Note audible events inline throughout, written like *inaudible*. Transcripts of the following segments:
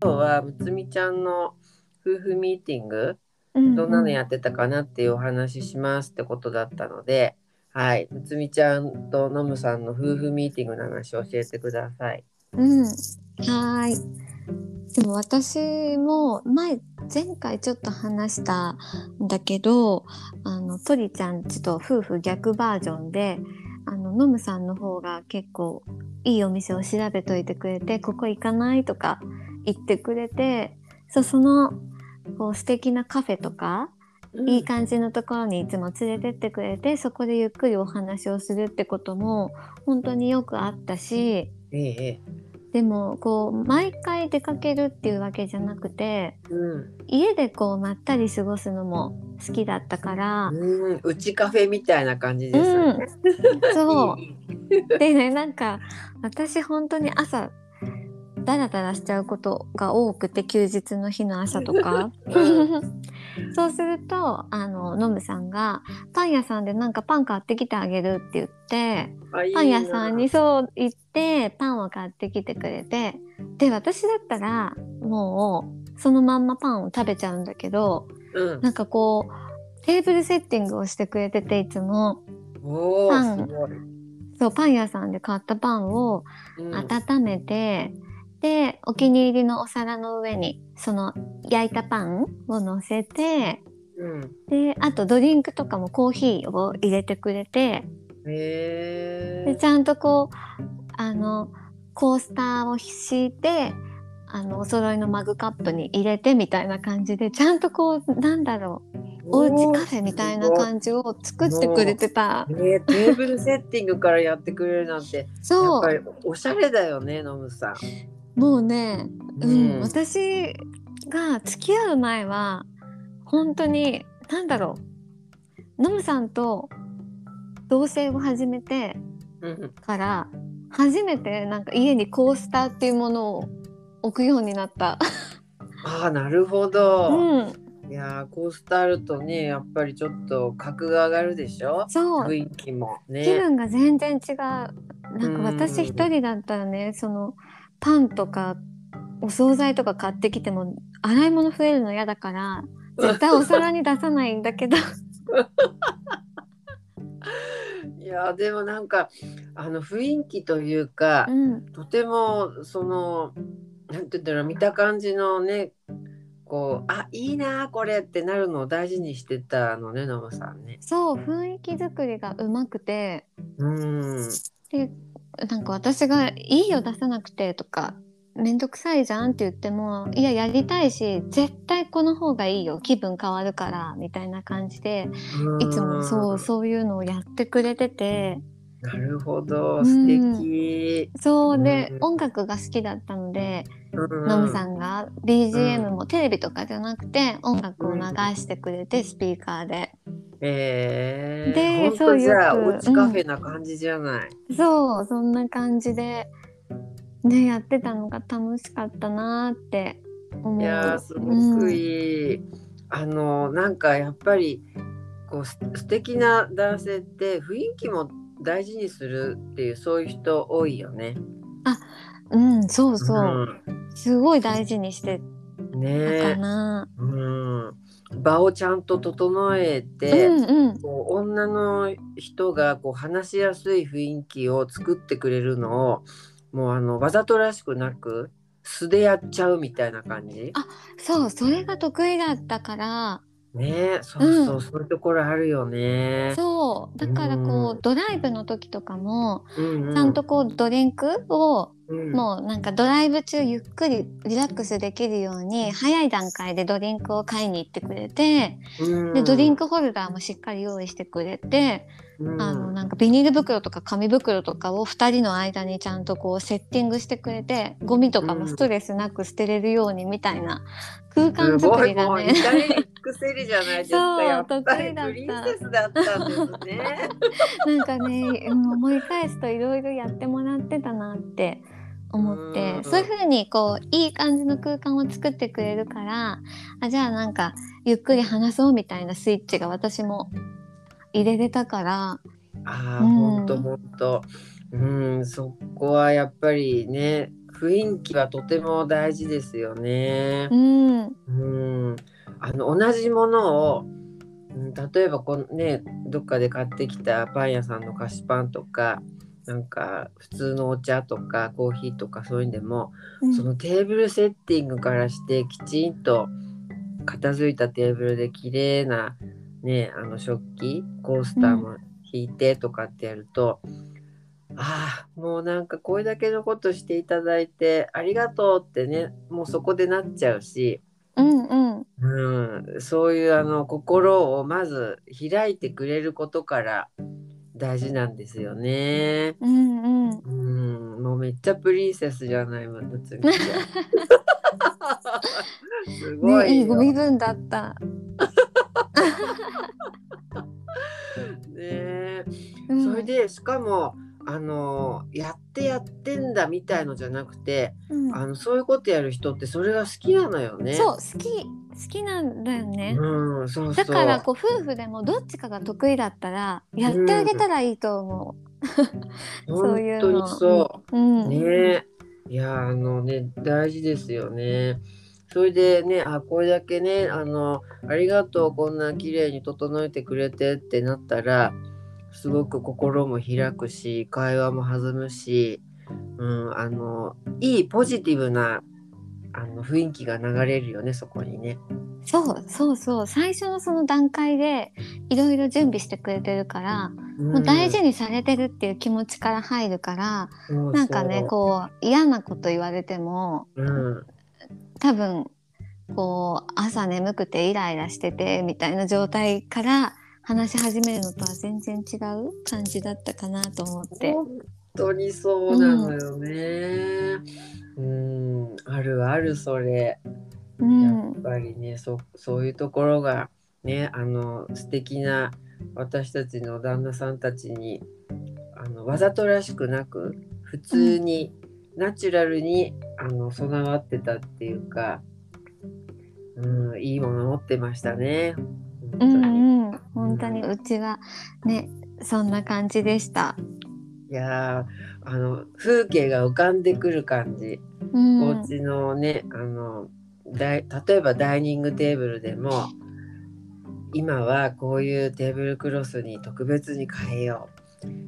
今日はむつみちゃんの夫婦ミーティングうんどんなのやってたかなっていうお話ししますってことだったので、はい、むつみちゃんとのむさんの夫婦ミーティングの話を教えてください。うん、はーい。でも私も前前回ちょっと話したんだけど、あのトリちゃんちと夫婦逆バージョンで、あのノムさんの方が結構いいお店を調べといてくれて、ここ行かないとか言ってくれて、そうそのこう素敵なカフェとか、いい感じのところにいつも連れてってくれてそこでゆっくりお話をするってことも本当によくあったしええでもこう毎回出かけるっていうわけじゃなくてうん、家でこうまったり過ごすのも好きだったから、うん、うちカフェみたいな感じですよね。そう。い *laughs* いでねなんか私本当に朝ダラダラしちゃうことが多くて休日の日の朝とか。*laughs* そうするとあのノムさんが「パン屋さんでなんかパン買ってきてあげる」って言ってパン屋さんにそう行ってパンを買ってきてくれてで私だったらもうそのまんまパンを食べちゃうんだけどうん、なんかこうテーブルセッティングをしてくれてていつも。おパン。そうパン屋さんで買ったパンをうん。温めて、でお気に入りのお皿の上にその焼いたパンを乗せてうん、であとドリンクとかもコーヒーを入れてくれてでちゃんとこうあのコースターを敷いてあのお揃いのマグカップに入れてみたいな感じでちゃんとこうなんだろうおうちカフェみたいな感じを作ってくれてた。じ。ね、テーブルセッティングからやってくれるなんてやっそぱりおしゃれだよね、ノムさん。うもうね、うんうん私が付き合う前は本当になんだろうノムさんと同棲を始めてうん、から初めてなんか家にコースターっていうものを置くようになった。ああ、なるほど。うんいやーコースターあるとね、やっぱりちょっと格が上がるでしょ？そう雰囲気も気ね。分が全然違う。なんか私一人だったらね、そのパンとかお惣菜とか買ってきても洗い物増えるの嫌だから絶対お皿に出さないんだけど。*laughs* いやーでもなんかあの雰囲気というか、うん。とてもそのなんて言うんだろう見た感じのねこうあいいなーこれってなるのを大事にしてたのねノブさんね。そう雰囲気作りがうまくて。うん。でなんか私が「いいよ出さなくて」とか「めんどくさいじゃん」って言っても「いややりたいし絶対この方がいいよ。気分変わるから」みたいな感じでいつもそうそういうのをやってくれてて。なるほど。うん。素敵。そうで、うん。音楽が好きだったので、うん。ノムさんが BGM もテレビとかじゃなくて音楽を流してくれて、スピーカーでえー、でほんとじゃあおうちカフェな感じじゃない。そうそんな感じでねやってたのが楽しかったなーって思う。いやーすごくいい、あのなんかやっぱりこうす素敵な男性って雰囲気も大事にするっていうそういう人多いよね。うん、うん、そうそう、すごい大事にしてうん、たねかな、うん、場をちゃんと整えうて、んうんこう女の人がこう話しやすい雰囲気を作ってくれるのをもうあのわざとらしくなく素でやっちゃうみたいな感じ。あそうそれが得意だったからね。そうそう、そういうところあるよね。そう。だからこう、うん。ドライブの時とかもうんうん。ちゃんとこうドリンクをうん。もうなんかドライブ中ゆっくりリラックスできるように早い段階でドリンクを買いに行ってくれてうん。でドリンクホルダーもしっかり用意してくれてうんあのなんかビニール袋とか紙袋とかを2人の間にちゃんとこうセッティングしてくれてゴミとかもストレスなく捨てれるようにみたいな空間作りがすごい。もうねか。そう得意だった。プリンセスだったんですね。*laughs* なんかねうん思い返すといろいろやってもらってたなって思ってうん。そういう風にこういい感じの空間を作ってくれるからあじゃあなんかゆっくり話そうみたいなスイッチが私も入れれたから。ああ、うん。本当本当。うん、そこはやっぱりね、雰囲気はとても大事ですよね。う。ん。うん、あの同じものを、うん、例えばこのねどっかで買ってきたパン屋さんの菓子パンとかなんか普通のお茶とかコーヒーとかそういうんでも、うん。そのテーブルセッティングからしてきちんと片付いたテーブルで綺麗なねあの食器コースターも引いてとかってやると、ああもうなんかこれだけのことしていただいてありがとうってねもうそこでなっちゃうし。うんうんうん、そういうあの心をまず開いてくれることから大事なんですよね。うんうんうん、もうめっちゃプリンセスじゃないむつみちゃん。*laughs* *laughs* すごいよ。ねいいご身分だった。*laughs* ねえうんそれでしかもあのやってやってんだみたいのじゃなくて、うんあのそういうことやる人ってそれが好きなのよね。そう好き好きなんだよね。うん、そうそう。だからこう夫婦でもどっちかが得意だったらやってあげたらいいと思う。*laughs* そういうの本当にそう。うん。ねえいやあのね大事ですよね。それでねあこれだけねあのありがとうこんな綺麗に整えてくれてってなったらすごく心も開くし会話も弾むし、うん、あのいいポジティブなあの雰囲気が流れるよねそこにね。そうそうそう。最初のその段階でいろいろ準備してくれてるから、もう大事にされてるっていう気持ちから入るから、うんなんかねこう嫌なこと言われてもうん多分こう朝眠くてイライラしててみたいな状態から話し始めるのとは全然違う感じだったかなと思って。本当にそうなのよね。うん、あるあるそれ。うやっぱりねそそういうところがねあの素敵な私たちの旦那さんたちにあのわざとらしくなく普通に、ナチュラルにあの備わってたっていうか、うん、いいもの持ってましたね。う本当にんうん本当にうちはねそんな感じでした。いやーあの風景が浮かんでくる感じ。うんお家のねあのだい例えばダイニングテーブルでも今はこういうテーブルクロスに特別に変えよ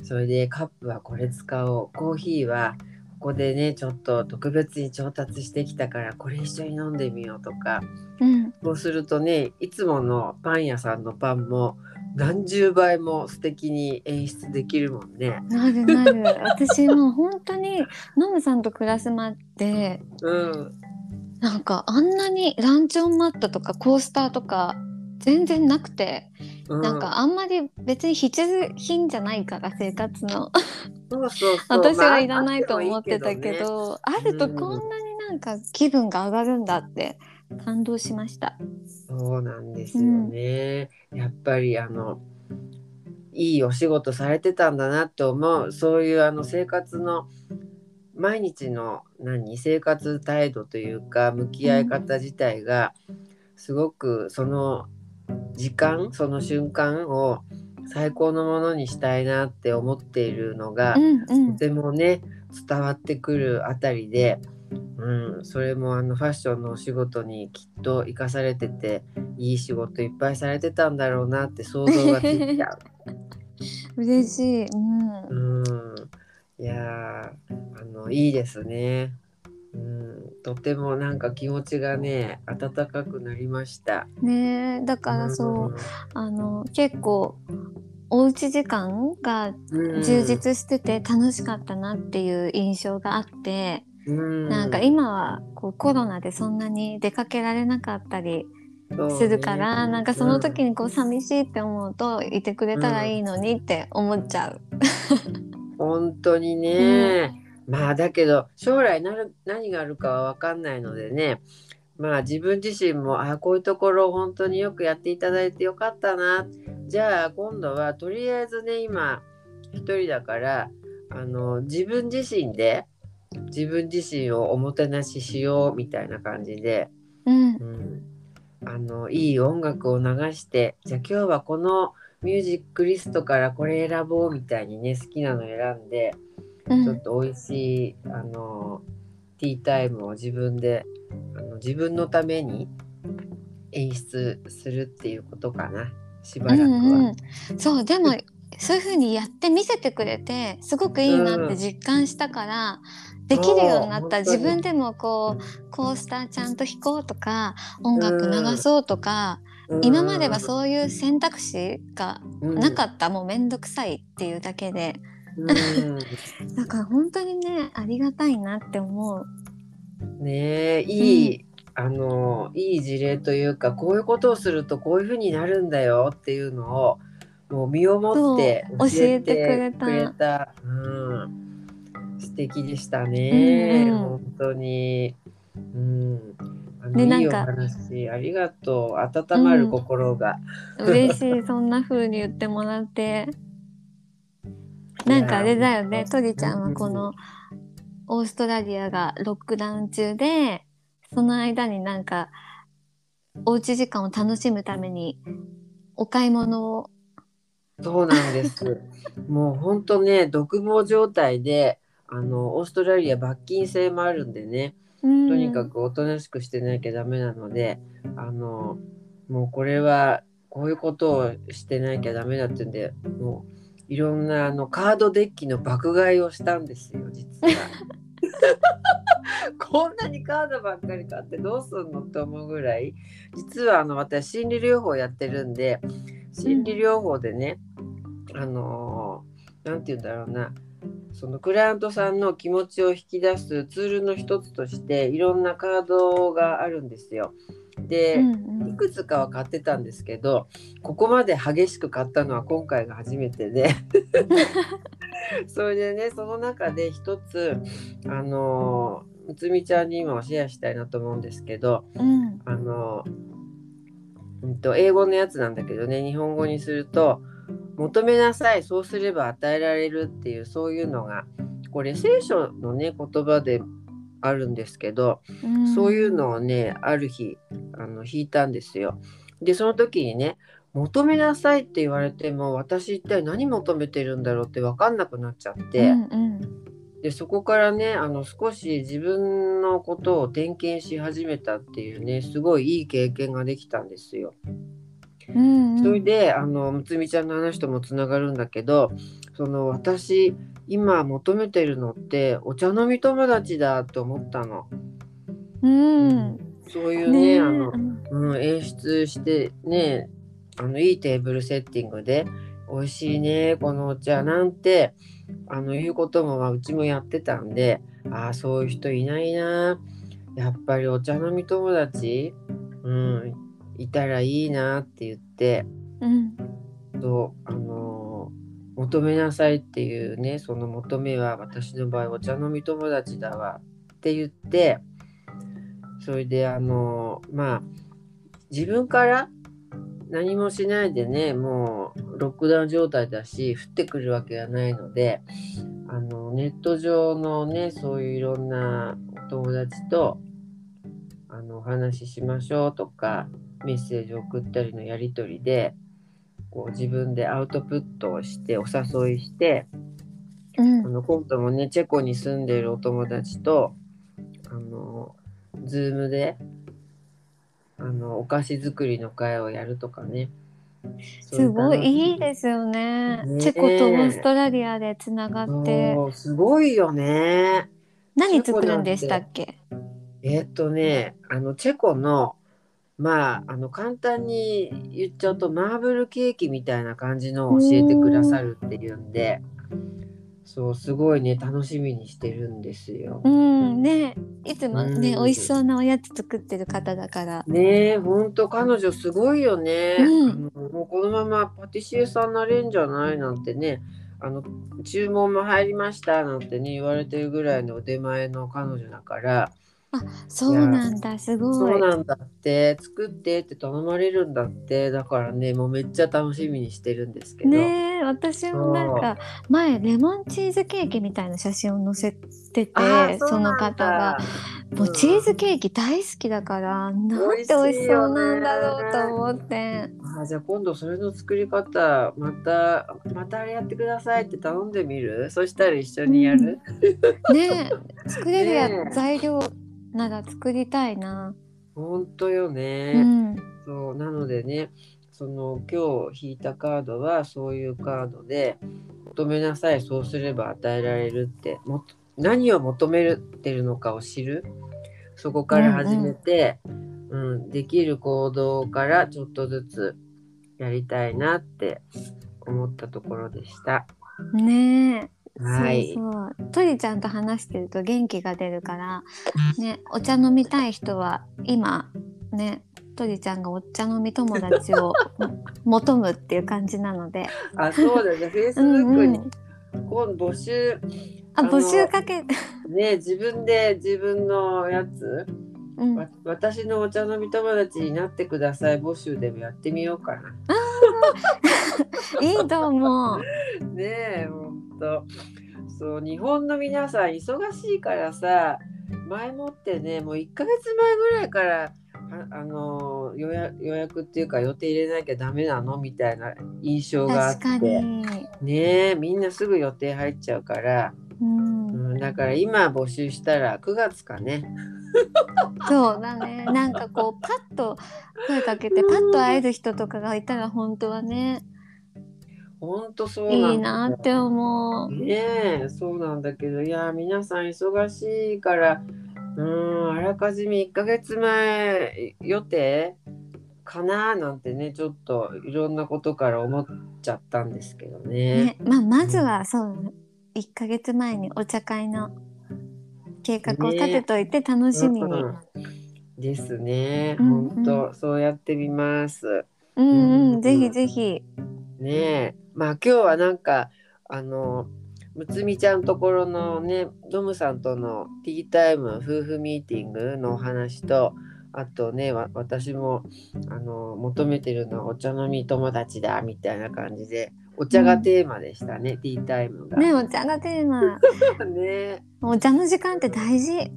うそれでカップはこれ使おうコーヒーはここでねちょっと特別に調達してきたからこれ一緒に飲んでみようとかうん。そうするとねいつものパン屋さんのパンも何十倍も素敵に演出できるもんね。なるなる。私もう本当にノムさんと暮らすまでうん、なんかあんなにランチョンマットとかコースターとか全然なくて、うなんかあんまり別に必需品じゃないから生活の。そうそう私まあはいらないと思ってたけねど,、あるとこんなになんか気分が上がるんだって感動しました。そうなんですよね。やっぱりあのいいお仕事されてたんだなって思う。そういうあの生活の毎日の何生活態度というか向き合い方自体がすごくその時間その瞬間を最高のものにしたいなって思っているのがうんうんとてもね伝わってくるあたりで、うん、それもあのファッションのお仕事にきっと生かされてていい仕事いっぱいされてたんだろうなって想像がついちゃう。*laughs* 嬉しい。うんうん、いやーあのいいですね。うん、とてもなんか気持ちがね温かくなりました。ねえだからそう、あの結構おうち時間がうん、充実してて楽しかったなっていう印象があって、うん、なんか今はこうコロナでそんなに出かけられなかったりするから、なんかその時にこう寂しいって思うといてくれたらいいのにって思っちゃう。本当にね、まあだけど将来なる何があるかは分かんないのでね。まあ自分自身もあこういうところを本当によくやっていただいてよかったな。じゃあ今度はとりあえずね今一人だからあの自分自身で自分自身をおもてなししようみたいな感じで、うん。うん、あのいい音楽を流してじゃあ今日はこのミュージックリストからこれ選ぼうみたいにね好きなの選んでうんちょっと美味しいあのティータイムを自分であの自分のために演出するっていうことかな。しばらくは。うんうん、そうでもそういう風にやって見せてくれてすごくいいなって実感したから、できるようになった。自分でもこうコースターちゃんと弾こうとか音楽流そうとか、今まではそういう選択肢がなかった、もうめんどくさいっていうだけで。うんうんだから本当にねありがたいなって思う。ねえいい、あのいい事例というかこういうことをするとこういうふうになるんだよっていうのをもう身をもって教えて教えてくくれれた。たうん、素敵でしたね、うんうん。本当に。うん。あのでいいおなんか話ありがとう。温まる心が、嬉しいそんな風に言ってもらって。なんかあれだよねトリちゃんはこのオーストラリアがロックダウン中でその間になんかおうち時間を楽しむためにお買い物を。そうなんです。*laughs* もう本当ね、独房状態で、あのオーストラリア罰金制もあるんでね、ととにかくおとなしくしてなきゃダメなので、あのもうこれはこういうことをしてなきゃダメだってんで、もういろんなあのカードデッキの爆買いをしたんですよ、実は。*laughs* こんなにカードばっかり買ってどうすんのって思うぐらい実はあの私心理療法やってるんで心理療法でね、あのーなんて言うんだろうなそのクライアントさんの気持ちを引き出すツールの一つとしていろんなカードがあるんですよ。で、うんいくつかは買ってたんですけどここまで激しく買ったのは今回が初めてで *laughs* それでねその中で一つあのむつみちゃんに今シェアしたいなと思うんですけどうん。あの、うん、と英語のやつなんだけどね日本語にすると「求めなさいそうすれば与えられる」っていうそういうのがこれ聖書のね言葉であるんですけどうん。そういうのをねある日あの弾いたんですよ。でその時にね求めなさいって言われても私一体何求めてるんだろう？って分かんなくなっちゃって、うんうん。でそこからねあの少し自分のことを点検し始めたっていうねすごいいい経験ができたんですよ。うんうん。それであのむつみちゃんの話ともつながるんだけどその私今求めてるのってお茶飲み友達だと思ったの。うん。そういうねえ。ねあのうん。うん、演出してねあのいいテーブルセッティングで美味しいねこのお茶なんてあのいうこともまあうちもやってたんでああそういう人いないな。やっぱりお茶飲み友達、うん、いたらいいなって言ってうん。とあの求めなさいっていうねその求めは私の場合お茶飲み友達だわって言ってそれであのまあ自分から何もしないでねもうロックダウン状態だし降ってくるわけがないのであのネット上のねそういういろんなお友達とあのお話ししましょうとかメッセージを送ったりのやり取りでこう自分でアウトプットをしてお誘いしてうん。あの今度もねチェコに住んでいるお友達とあのズームであのお菓子作りの会をやるとかね。すごいいいでですよね。ねえ。チェコとオーストラリアでつながって。すごいよね。何作るんでしたっけ？えーっとねあのチェコのまああの簡単に言っちゃうとマーブルケーキみたいな感じのを教えてくださるっていうんでそうすごいね楽しみにしてるんですよ。うんね。いつもね、うん。美味しそうなおやつ作ってる方だから。ねえほんと彼女すごいよね、うん。もうこのままパティシエさんなれんじゃないなんてね。あの注文も入りましたなんてね言われてるぐらいの腕前の彼女だからそうなんだすごい。そうなんだって作ってって頼まれるんだってだからねもうめっちゃ楽しみにしてるんですけど、ねえ私もなんか前レモンチーズケーキみたいな写真を載せててその方が。もうチーズケーキ大好きだから、なんて美美味しそうなんだろうと思って。あじゃあ今度それの作り方またまたあれやってくださいって頼んでみる？そしたら一緒にやる、ねえ作れるや、*laughs* 材料なら作りたいな。ほんとよね、うん。そうなのでねその今日引いたカードはそういうカードで求めなさいそうすれば与えられるっても何を求めてるのかを知る？そこから始めて、うんできる行動からちょっとずつやりたいなって思ったところでした。ねえ、はいそう。そうトリちゃんと話してると元気が出るからねお茶飲みたい人は今ねトリちゃんがお茶飲み友達を *laughs* 求むっていう感じなので、あそうだね。うん Facebook にうん、今度募集あ募集かけ、ね自分で自分のやつうん、わ私のお茶飲み友達になってください。募集でもやってみようかな。*laughs* いいと思う。*laughs* ねえほんとそう日本の皆さん忙しいからさ前もってねもう1ヶ月前ぐらいからああの予約予約っていうか予定入れなきゃダメなの？みたいな印象があって。ねえみんなすぐ予定入っちゃうから、うんう、ん、だから今募集したら9月かね。*laughs* そうだね。なんかこうパッと声かけてパッと会える人とかがいたら本当はねほんとそうなんだいいなって思う。ねえそうなんだけどいや皆さん忙しいからうーんあらかじめ1ヶ月前予定かななんてねちょっといろんなことから思っちゃったんですけどね。ね、まあまずはそう1ヶ月前にお茶会の計画を立てといて楽しみに。うんですね。うんうん本当そうやってみます。うんうんうん、ぜひぜひ。ねえまあ今日はなんかあのむつみちゃんところのねドムさんとのティータイム夫婦ミーティングのお話とあとねわ私もあの求めてるのはお茶飲み友達だみたいな感じでお茶がテーマでしたね、ティータイムが。ね、お茶がテーマ。*laughs* ねお茶の時間って大事。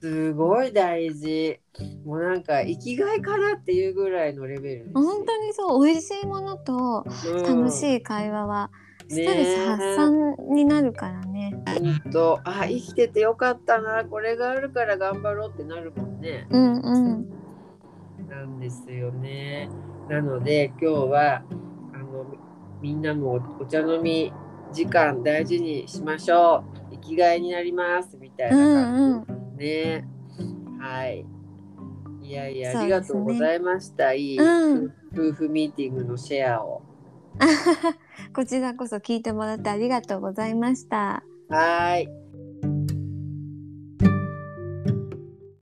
すごい大事。もうなんか生きがいかなっていうぐらいのレベル。本当にそう、美味しいものと楽しい。い会話は、スねトレス発散になるからね。ほんとあ生きててよかったなこれがあるから頑張ろうってなるもんね。うんうん。なんですよね。なので今日はあのみみんなもお茶飲み時間大事にしましょう。生きがいになりますみたいな感じ。ね。はい。いやいや、ありがとうございました。いい、うん夫婦ミーティングのシェアを。*laughs* こちらこそ聞いてもらってありがとうございました。はい。